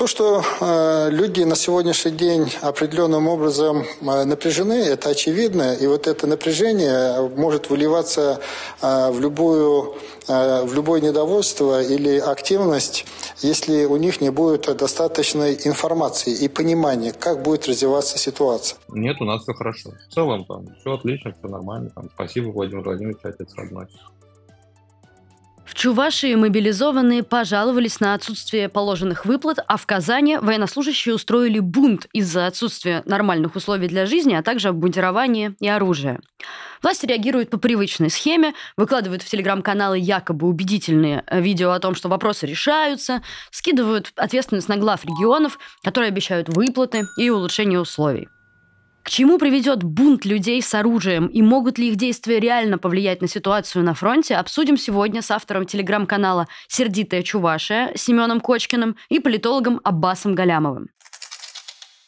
То, что э, люди на сегодняшний день определенным образом э, напряжены, это очевидно. И вот это напряжение может выливаться э, в, любую, в любое недовольство или активность, если у них не будет достаточной информации и понимания, как будет развиваться ситуация. Нет, у нас все хорошо. В целом там все отлично, все нормально. Там, спасибо, Владимир Владимирович, отец родной. В Чувашии мобилизованные пожаловались на отсутствие положенных выплат, а в Казани военнослужащие устроили бунт из-за отсутствия нормальных условий для жизни, а также обмундирования и оружия. Власти реагируют по привычной схеме, выкладывают в телеграм-каналы якобы убедительные э, видео о том, что вопросы решаются, скидывают ответственность на глав регионов, которые обещают выплаты и улучшение условий. К чему приведет бунт людей с оружием и могут ли их действия реально повлиять на ситуацию на фронте, обсудим сегодня с автором телеграм-канала «Сердитая Чувашия» Семеном Кочкиным и политологом Аббасом Галямовым.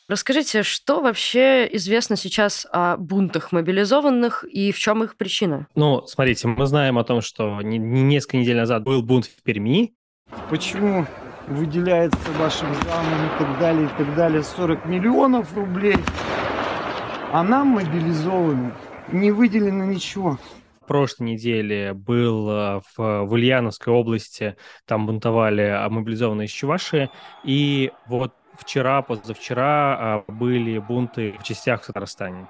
Расскажите, что вообще известно сейчас о бунтах мобилизованных и в чем их причина? Ну, смотрите, мы знаем о том, что не, не несколько недель назад был бунт в Перми. Почему выделяется вашим замам и так далее, и так далее 40 миллионов рублей а нам мобилизованным не выделено ничего. Прошлой неделе был э, в, в Ульяновской области, там бунтовали мобилизованные из Чувашии, и вот вчера, позавчера а, были бунты в частях в Татарстане.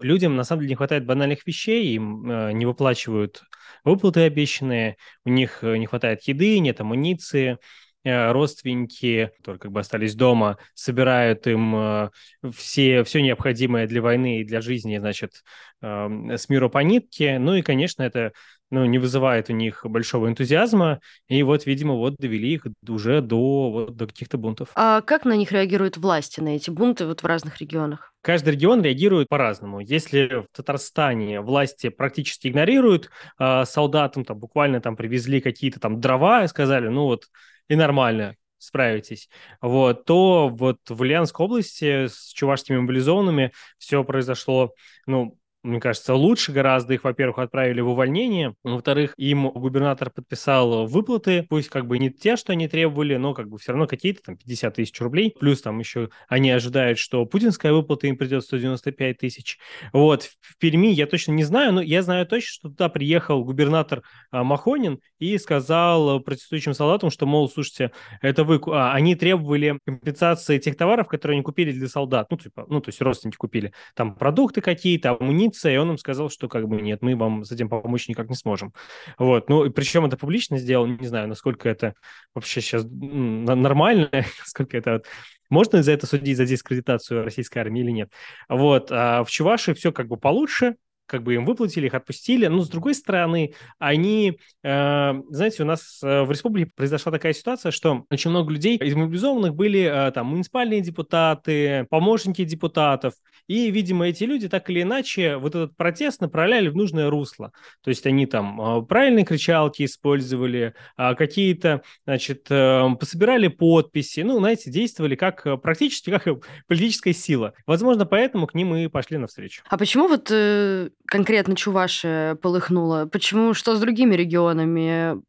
Людям на самом деле не хватает банальных вещей, им э, не выплачивают выплаты обещанные, у них э, не хватает еды, нет амуниции, родственники, которые как бы остались дома, собирают им э, все, все необходимое для войны и для жизни, значит, эм, с миру по нитке. Ну и, конечно, это ну, не вызывает у них большого энтузиазма, и вот, видимо, вот довели их уже до, вот, до каких-то бунтов. А как на них реагируют власти, на эти бунты вот в разных регионах? Каждый регион реагирует по-разному. Если в Татарстане власти практически игнорируют э, солдатам, там буквально там привезли какие-то там дрова и сказали, ну вот и нормально справитесь, вот, то вот в Ульяновской области с чувашскими мобилизованными все произошло, ну, мне кажется, лучше гораздо. Их, во-первых, отправили в увольнение. Во-вторых, им губернатор подписал выплаты, пусть как бы не те, что они требовали, но как бы все равно какие-то там 50 тысяч рублей. Плюс там еще они ожидают, что путинская выплата им придет 195 тысяч. Вот. В Перми я точно не знаю, но я знаю точно, что туда приехал губернатор а, Махонин и сказал протестующим солдатам, что, мол, слушайте, это вы... А, они требовали компенсации тех товаров, которые они купили для солдат. Ну, типа, ну, то есть родственники купили. Там продукты какие-то, амуниция, больнице, и он им сказал, что как бы нет, мы вам с этим помочь никак не сможем. Вот, ну, причем это публично сделал, не знаю, насколько это вообще сейчас нормально, насколько это можно за это судить, за дискредитацию российской армии или нет. Вот, а в Чувашии все как бы получше, как бы им выплатили, их отпустили. Но, с другой стороны, они, э, знаете, у нас э, в республике произошла такая ситуация, что очень много людей из мобилизованных были э, там муниципальные депутаты, помощники депутатов, и, видимо, эти люди так или иначе вот этот протест направляли в нужное русло. То есть они там э, правильные кричалки использовали, э, какие-то, значит, э, пособирали подписи, ну, знаете, действовали как э, практически как политическая сила. Возможно, поэтому к ним и пошли навстречу. А почему вот э, конкретно Чувашия полыхнула? Почему, что с другими регионами?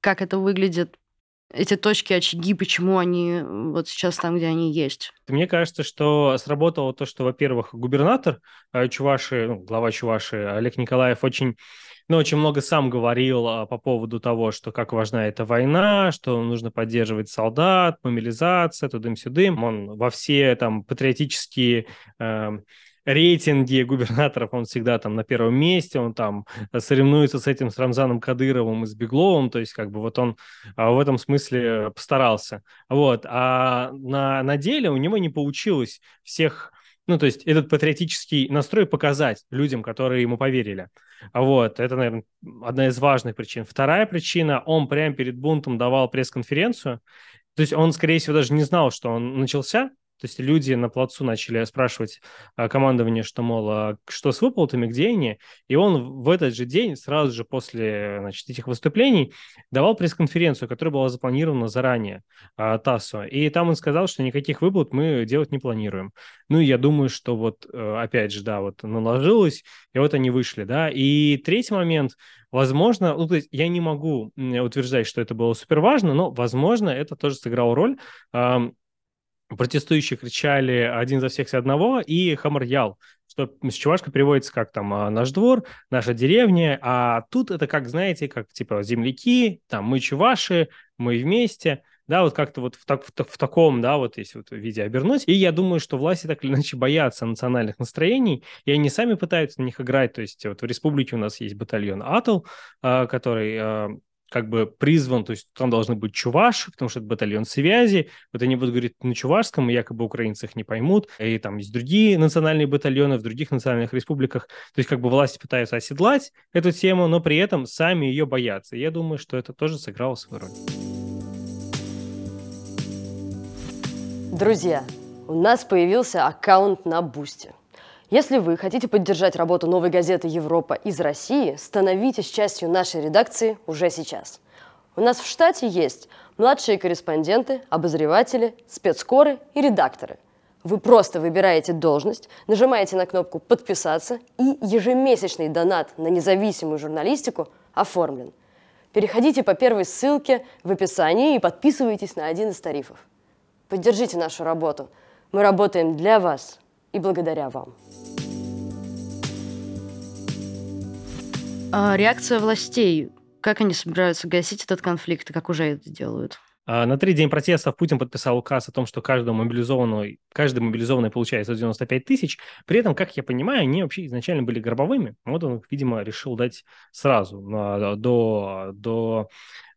Как это выглядит? Эти точки, очаги, почему они вот сейчас там, где они есть? Мне кажется, что сработало то, что, во-первых, губернатор э, Чуваши, ну, глава Чуваши Олег Николаев очень ну, очень много сам говорил а, по поводу того, что как важна эта война, что нужно поддерживать солдат, мобилизация, тудым-сюдым. Он во все там патриотические э, рейтинге губернаторов он всегда там на первом месте, он там соревнуется с этим с Рамзаном Кадыровым и с Бегловым, то есть как бы вот он а, в этом смысле постарался. Вот. А на, на деле у него не получилось всех ну, то есть этот патриотический настрой показать людям, которые ему поверили. Вот, это, наверное, одна из важных причин. Вторая причина, он прямо перед бунтом давал пресс-конференцию, то есть он, скорее всего, даже не знал, что он начался, то есть люди на плацу начали спрашивать а, командование, что, мол, а, что с выплатами, где они, и он в этот же день, сразу же после значит, этих выступлений, давал пресс-конференцию, которая была запланирована заранее а, ТАССу, и там он сказал, что никаких выплат мы делать не планируем. Ну, я думаю, что вот, э, опять же, да, вот наложилось, и вот они вышли, да. И третий момент, Возможно, ну, то есть я не могу утверждать, что это было супер важно, но, возможно, это тоже сыграло роль. Протестующие кричали «один за всех, за одного» и «хамарьял», что с чувашка переводится как там «А, «наш двор», «наша деревня», а тут это как, знаете, как типа «земляки», там «мы чуваши», «мы вместе», да, вот как-то вот в, так, в, в таком, да, вот если вот виде обернуть. И я думаю, что власти так или иначе боятся национальных настроений, и они сами пытаются на них играть. То есть вот в республике у нас есть батальон «Атл», а, который а, как бы призван, то есть там должны быть чуваши, потому что это батальон связи, вот они будут говорить на чувашском, и якобы украинцы их не поймут, и там есть другие национальные батальоны в других национальных республиках, то есть как бы власти пытаются оседлать эту тему, но при этом сами ее боятся. я думаю, что это тоже сыграло свою роль. Друзья, у нас появился аккаунт на Boosty. Если вы хотите поддержать работу новой газеты «Европа» из России, становитесь частью нашей редакции уже сейчас. У нас в штате есть младшие корреспонденты, обозреватели, спецкоры и редакторы. Вы просто выбираете должность, нажимаете на кнопку «Подписаться» и ежемесячный донат на независимую журналистику оформлен. Переходите по первой ссылке в описании и подписывайтесь на один из тарифов. Поддержите нашу работу. Мы работаем для вас и благодаря вам. Реакция властей. Как они собираются гасить этот конфликт и как уже это делают? А, на три день протестов Путин подписал указ о том, что каждому мобилизованного, каждый мобилизованный получает 195 тысяч. При этом, как я понимаю, они вообще изначально были гробовыми. Вот он, видимо, решил дать сразу, до, до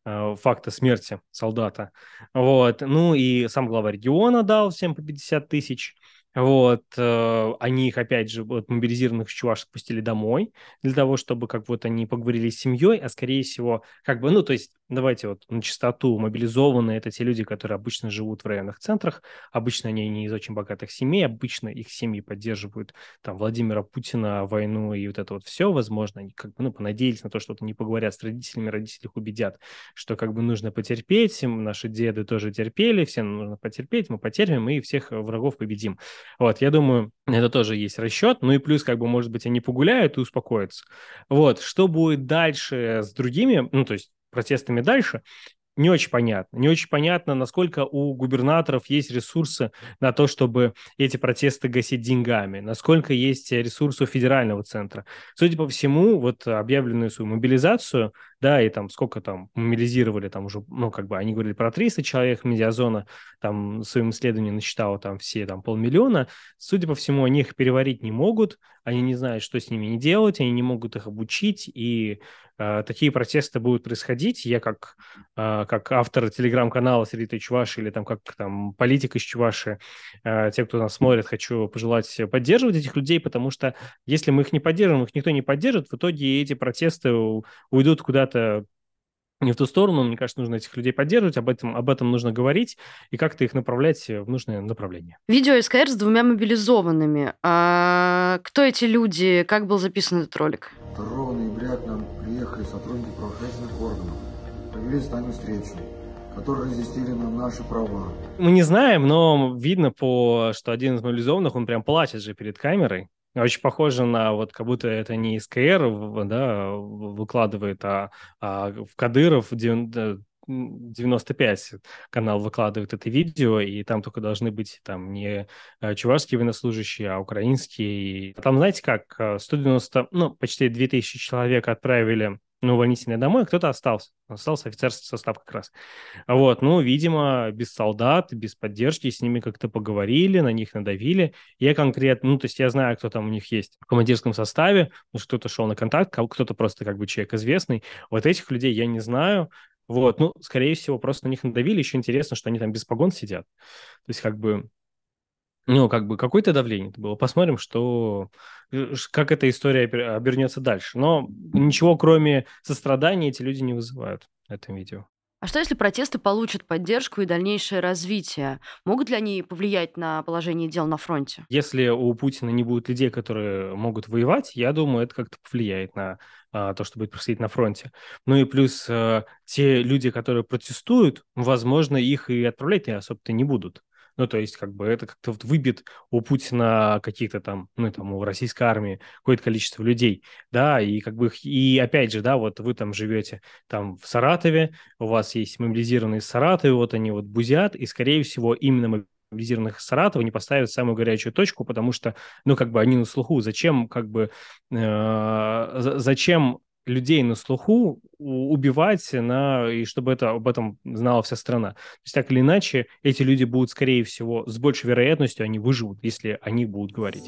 Э, факта смерти солдата. Вот. Ну и сам глава региона дал всем по 50 тысяч. Вот, э, они их, опять же, вот, мобилизированных чувашек пустили домой для того, чтобы как вот они поговорили с семьей, а скорее всего, как бы, ну, то есть давайте вот на чистоту, мобилизованные это те люди, которые обычно живут в районных центрах, обычно они не из очень богатых семей, обычно их семьи поддерживают там Владимира Путина, войну и вот это вот все, возможно, они как бы, ну, понадеялись на то, что не поговорят с родителями, родители их убедят, что как бы нужно потерпеть, наши деды тоже терпели, всем нужно потерпеть, мы потерпим и всех врагов победим. Вот, я думаю, это тоже есть расчет, ну и плюс, как бы, может быть, они погуляют и успокоятся. Вот, что будет дальше с другими, ну, то есть протестами дальше, не очень понятно. Не очень понятно, насколько у губернаторов есть ресурсы на то, чтобы эти протесты гасить деньгами, насколько есть ресурсы у федерального центра. Судя по всему, вот объявленную свою мобилизацию, да, и там сколько там мобилизировали, там уже, ну, как бы они говорили про 300 человек, медиазона там в своем исследовании насчитала там все там полмиллиона. Судя по всему, они их переварить не могут, они не знают, что с ними не делать, они не могут их обучить, и Э, такие протесты будут происходить. Я как, э, как автор телеграм-канала Среди Чуваши или там как там политик из Чуваши, э, те, кто нас смотрит, хочу пожелать поддерживать этих людей, потому что если мы их не поддержим, их никто не поддержит, в итоге эти протесты уйдут куда-то не в ту сторону. Мне кажется, нужно этих людей поддерживать, об этом, об этом нужно говорить и как-то их направлять в нужное направление. Видео СКР с двумя мобилизованными. А кто эти люди? Как был записан этот ролик? 2 ноября к нам приехали сотрудники правоохранительных органов, провели с нами встречу которые разъяснили нам наши права. Мы не знаем, но видно по, что один из мобилизованных, он прям плачет же перед камерой. Очень похоже на вот как будто это не СКР да, выкладывает, а, а в Кадыров 95 канал выкладывает это видео, и там только должны быть там не э, чувашские военнослужащие, а украинские. Там, знаете как, 190, э, ну, почти 2000 человек отправили на увольнительное домой, кто-то остался. Остался офицерский состав как раз. Вот, ну, видимо, без солдат, без поддержки, с ними как-то поговорили, на них надавили. Я конкретно, ну, то есть я знаю, кто там у них есть в командирском составе, ну, кто-то шел на контакт, кто-то просто как бы человек известный. Вот этих людей я не знаю. Вот, ну, скорее всего, просто на них надавили. Еще интересно, что они там без погон сидят. То есть, как бы, ну, как бы какое-то давление это было. Посмотрим, что, как эта история обернется дальше. Но ничего, кроме сострадания, эти люди не вызывают в этом видео. А что, если протесты получат поддержку и дальнейшее развитие? Могут ли они повлиять на положение дел на фронте? Если у Путина не будет людей, которые могут воевать, я думаю, это как-то повлияет на а, то, что будет происходить на фронте. Ну и плюс а, те люди, которые протестуют, возможно, их и отправлять особо-то не будут. Ну, то есть, как бы это как-то вот выбит у Путина каких-то там, ну, там, у российской армии какое-то количество людей, да, и как бы, и опять же, да, вот вы там живете там в Саратове, у вас есть мобилизированные из Саратова, вот они вот бузят, и, скорее всего, именно мобилизированных из Саратова не поставят самую горячую точку, потому что, ну, как бы они на слуху. Зачем, как бы, э, зачем людей на слуху убивать, на, и чтобы это, об этом знала вся страна. То есть так или иначе, эти люди будут, скорее всего, с большей вероятностью, они выживут, если они будут говорить.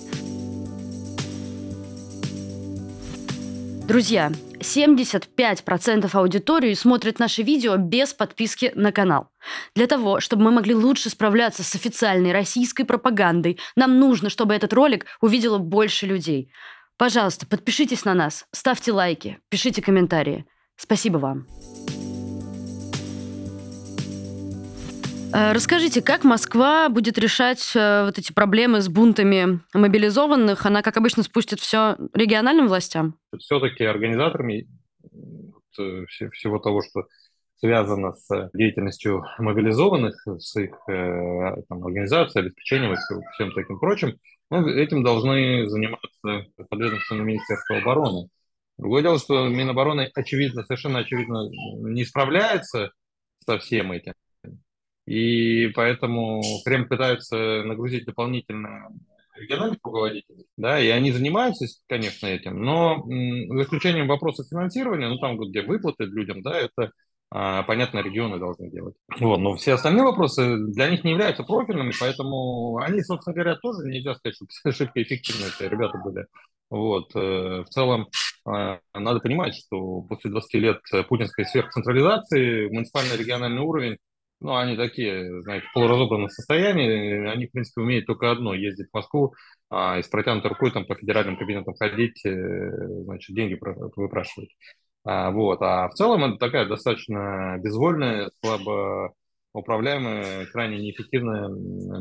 Друзья, 75% аудитории смотрят наши видео без подписки на канал. Для того, чтобы мы могли лучше справляться с официальной российской пропагандой, нам нужно, чтобы этот ролик увидело больше людей. Пожалуйста, подпишитесь на нас, ставьте лайки, пишите комментарии. Спасибо вам. Э, расскажите, как Москва будет решать э, вот эти проблемы с бунтами мобилизованных? Она, как обычно, спустит все региональным властям? Все-таки организаторами э, всего того, что связано с деятельностью мобилизованных, с их там, организацией, обеспечением и всем таким прочим, ну, этим должны заниматься подведомственно Министерство обороны. Другое дело, что Минобороны, очевидно, совершенно очевидно, не справляется со всем этим. И поэтому Кремль пытается нагрузить дополнительно региональных руководителей, да, и они занимаются, конечно, этим, но за исключением вопроса финансирования, ну, там, где выплаты людям, да, это понятно, регионы должны делать. Вот, но все остальные вопросы для них не являются профильными, поэтому они, собственно говоря, тоже нельзя сказать, что шибко эффективные эти ребята были. Вот. Э, в целом, э, надо понимать, что после 20 лет путинской сверхцентрализации муниципальный региональный уровень, ну, они такие, знаете, в полуразобранном состоянии, они, в принципе, умеют только одно – ездить в Москву а, и с протянутой рукой там по федеральным кабинетам ходить, э, значит, деньги выпрашивать. А, вот. А в целом это такая достаточно безвольная, слабо управляемая, крайне неэффективная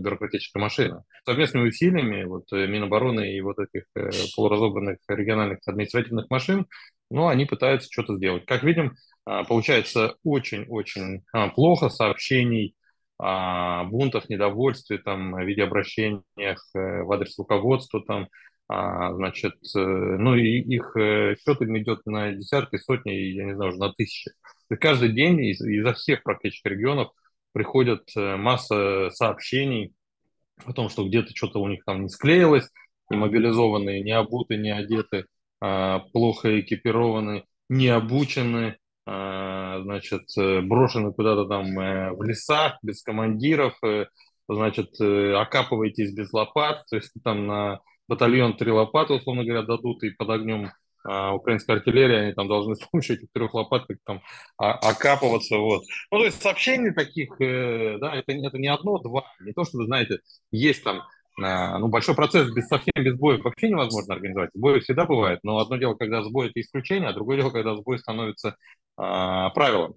бюрократическая машина. Совместными усилиями вот, э, Минобороны и вот этих э, полуразобранных региональных административных машин, ну, они пытаются что-то сделать. Как видим, а, получается очень-очень а, плохо сообщений о бунтах, недовольстве, там, видеообращениях э, в адрес руководства, там, а, значит, э, ну и их э, счет им идет на десятки, сотни, я не знаю, уже на тысячи. И каждый день из, изо всех практически регионов приходят э, масса сообщений о том, что где-то что-то у них там не склеилось, и мобилизованные, не обуты, не одеты, а, плохо экипированы, не обучены, а, значит, брошены куда-то там в лесах без командиров, значит, окапывайтесь без лопат, то есть там на батальон три лопаты, условно говоря, дадут, и под огнем а, украинской артиллерии они там должны с помощью этих трех лопат как там а, окапываться, вот. Ну, то есть сообщений таких, э, да, это, это не одно, два, не то, что вы знаете, есть там а, ну, большой процесс без, совсем без боев вообще невозможно организовать. Сбои всегда бывают, но одно дело, когда сбой – это исключение, а другое дело, когда сбой становится а, правилом.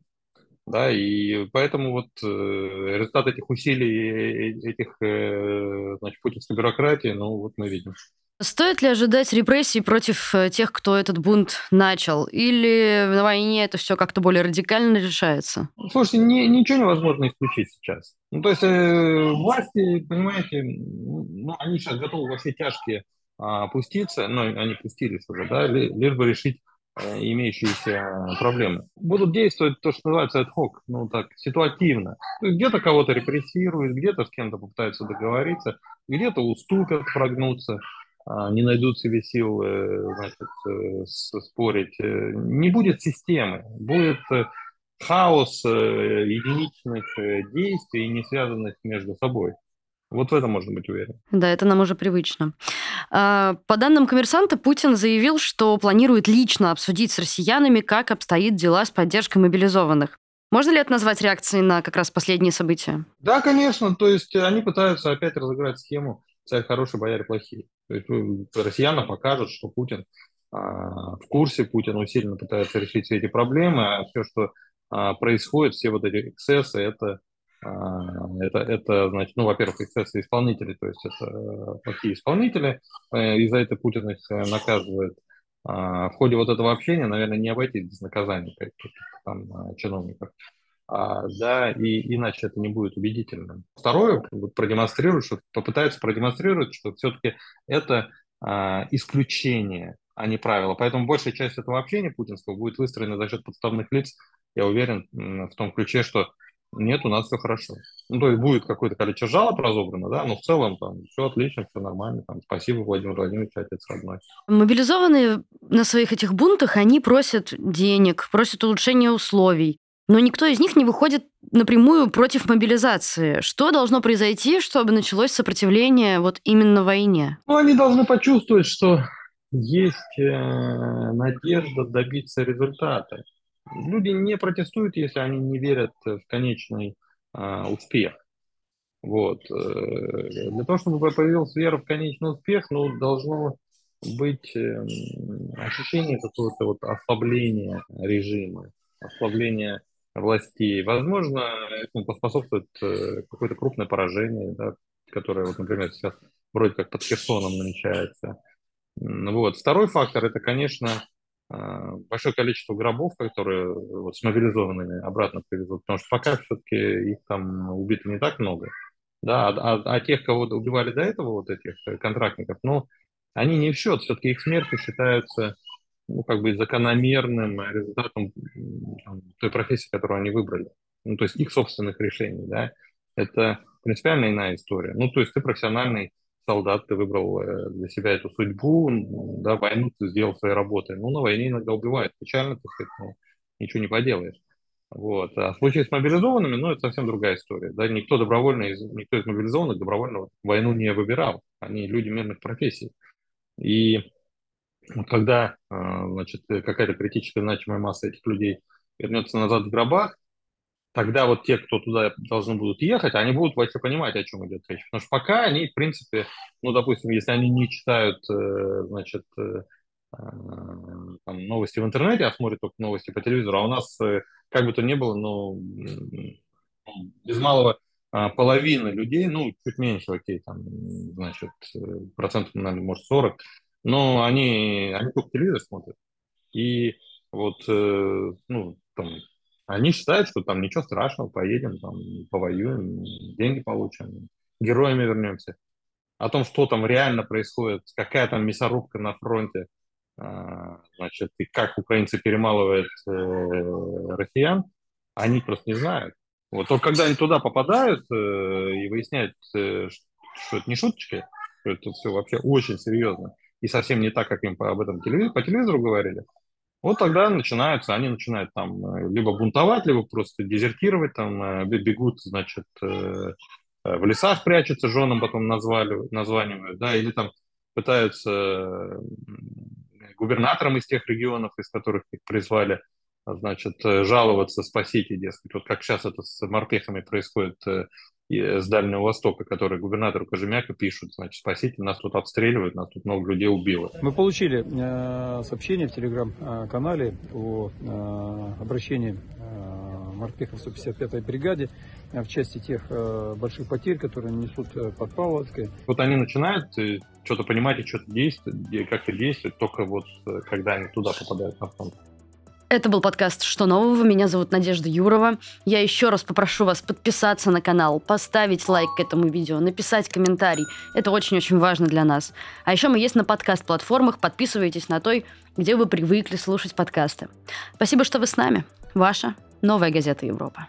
Да, и поэтому вот э, результат этих усилий, э, этих, э, значит, путинской бюрократии, ну, вот мы видим. Стоит ли ожидать репрессий против тех, кто этот бунт начал? Или на войне это все как-то более радикально решается? Слушайте, не, ничего невозможно исключить сейчас. Ну, то есть э, власти, понимаете, ну, они сейчас готовы во все тяжкие а, опуститься, но они пустились уже, да, лишь бы решить имеющиеся проблемы. Будут действовать то, что называется ad hoc, ну так, ситуативно. Где-то кого-то репрессируют, где-то с кем-то попытаются договориться, где-то уступят, прогнуться, а, не найдут себе сил э, значит, э, спорить. Не будет системы, будет хаос единичных действий, не связанных между собой. Вот в этом можно быть уверен. Да, это нам уже привычно. А, по данным коммерсанта, Путин заявил, что планирует лично обсудить с россиянами, как обстоит дела с поддержкой мобилизованных. Можно ли это назвать реакцией на как раз последние события? Да, конечно. То есть они пытаются опять разыграть схему «царь хороший, бояре плохие». То есть ну, россиянам покажут, что Путин а, в курсе, Путин усиленно пытается решить все эти проблемы, а все, что а, происходит, все вот эти эксцессы, это это, это значит, ну, во-первых, эксцессы исполнителей, то есть это э, плохие исполнители, э, и за это Путин их э, наказывает. А, в ходе вот этого общения, наверное, не обойтись без наказания там чиновников. а, да, и иначе это не будет убедительным. Второе, вот продемонстрируют, что попытаются продемонстрировать, что все-таки это а, исключение, а не правило. Поэтому большая часть этого общения путинского будет выстроена за счет подставных лиц, я уверен, в том ключе, что нет, у нас все хорошо. Ну, то есть будет какое-то количество жалоб разобрано, да, но в целом там все отлично, все нормально. Там, спасибо, Владимир Владимирович, отец родной. Мобилизованные на своих этих бунтах, они просят денег, просят улучшения условий. Но никто из них не выходит напрямую против мобилизации. Что должно произойти, чтобы началось сопротивление вот именно войне? Ну, они должны почувствовать, что есть э, надежда добиться результата. Люди не протестуют, если они не верят в конечный э, успех. Вот. Э, для того, чтобы появился вера в конечный успех, ну, должно быть э, ощущение какого-то вот ослабления режима, ослабления властей. Возможно, этому поспособствует э, какое-то крупное поражение, да, которое, вот, например, сейчас вроде как под Херсоном намечается. Вот. Второй фактор – это, конечно, большое количество гробов, которые вот, с мобилизованными обратно привезут, потому что пока все-таки их там убито не так много. Да, а, а, а тех, кого убивали до этого, вот этих э, контрактников, ну, они не в счет, все-таки их смерти считаются ну, как бы закономерным результатом там, той профессии, которую они выбрали. Ну, то есть их собственных решений, да. Это принципиально иная история. Ну, то есть ты профессиональный солдат, ты выбрал э, для себя эту судьбу, да, войну ты сделал своей работой. Ну, на войне иногда убивают. Печально, так сказать, но ничего не поделаешь. Вот. А в случае с мобилизованными, ну, это совсем другая история. Да? Никто добровольно, из, никто из мобилизованных добровольно войну не выбирал. Они люди мирных профессий. И когда, а, значит, какая-то критическая значимая масса этих людей вернется назад в гробах, тогда вот те, кто туда должны будут ехать, они будут вообще понимать, о чем идет речь. Потому что пока они, в принципе, ну, допустим, если они не читают, э, значит, э, там, новости в интернете, а смотрят только новости по телевизору, а у нас, э, как бы то ни было, ну, без малого а, половины людей, ну, чуть меньше, окей, там, значит, процентов, наверное, может, 40, но они, они только телевизор смотрят. И вот, ну, там, они считают, что там ничего страшного, поедем, там, повоюем, деньги получим, героями вернемся. О том, что там реально происходит, какая там мясорубка на фронте, а, значит, и как украинцы перемалывают э, россиян, они просто не знают. Вот только когда они туда попадают э, и выясняют, э, что это не шуточки, что это все вообще очень серьезно и совсем не так, как им по, об этом телевизору, по телевизору говорили, вот тогда начинаются, они начинают там э, либо бунтовать, либо просто дезертировать, там э, бегут, значит, э, в лесах прячутся, женам потом назвали, названивают, да, или там пытаются губернаторам из тех регионов, из которых их призвали, значит, жаловаться, спасите, дескать. Вот как сейчас это с морпехами происходит с Дальнего Востока, которые губернатору Кожемяка пишут, значит, спасите, нас тут обстреливают, нас тут много людей убило. Мы получили э, сообщение в телеграм-канале о э, обращении э, морпехов 155-й бригаде э, в части тех э, больших потерь, которые несут э, под Павловской. Вот они начинают э, что-то понимать и что-то действовать, как-то действовать, только вот э, когда они туда попадают на фронт. Это был подкаст «Что нового?». Меня зовут Надежда Юрова. Я еще раз попрошу вас подписаться на канал, поставить лайк к этому видео, написать комментарий. Это очень-очень важно для нас. А еще мы есть на подкаст-платформах. Подписывайтесь на той, где вы привыкли слушать подкасты. Спасибо, что вы с нами. Ваша «Новая газета Европа».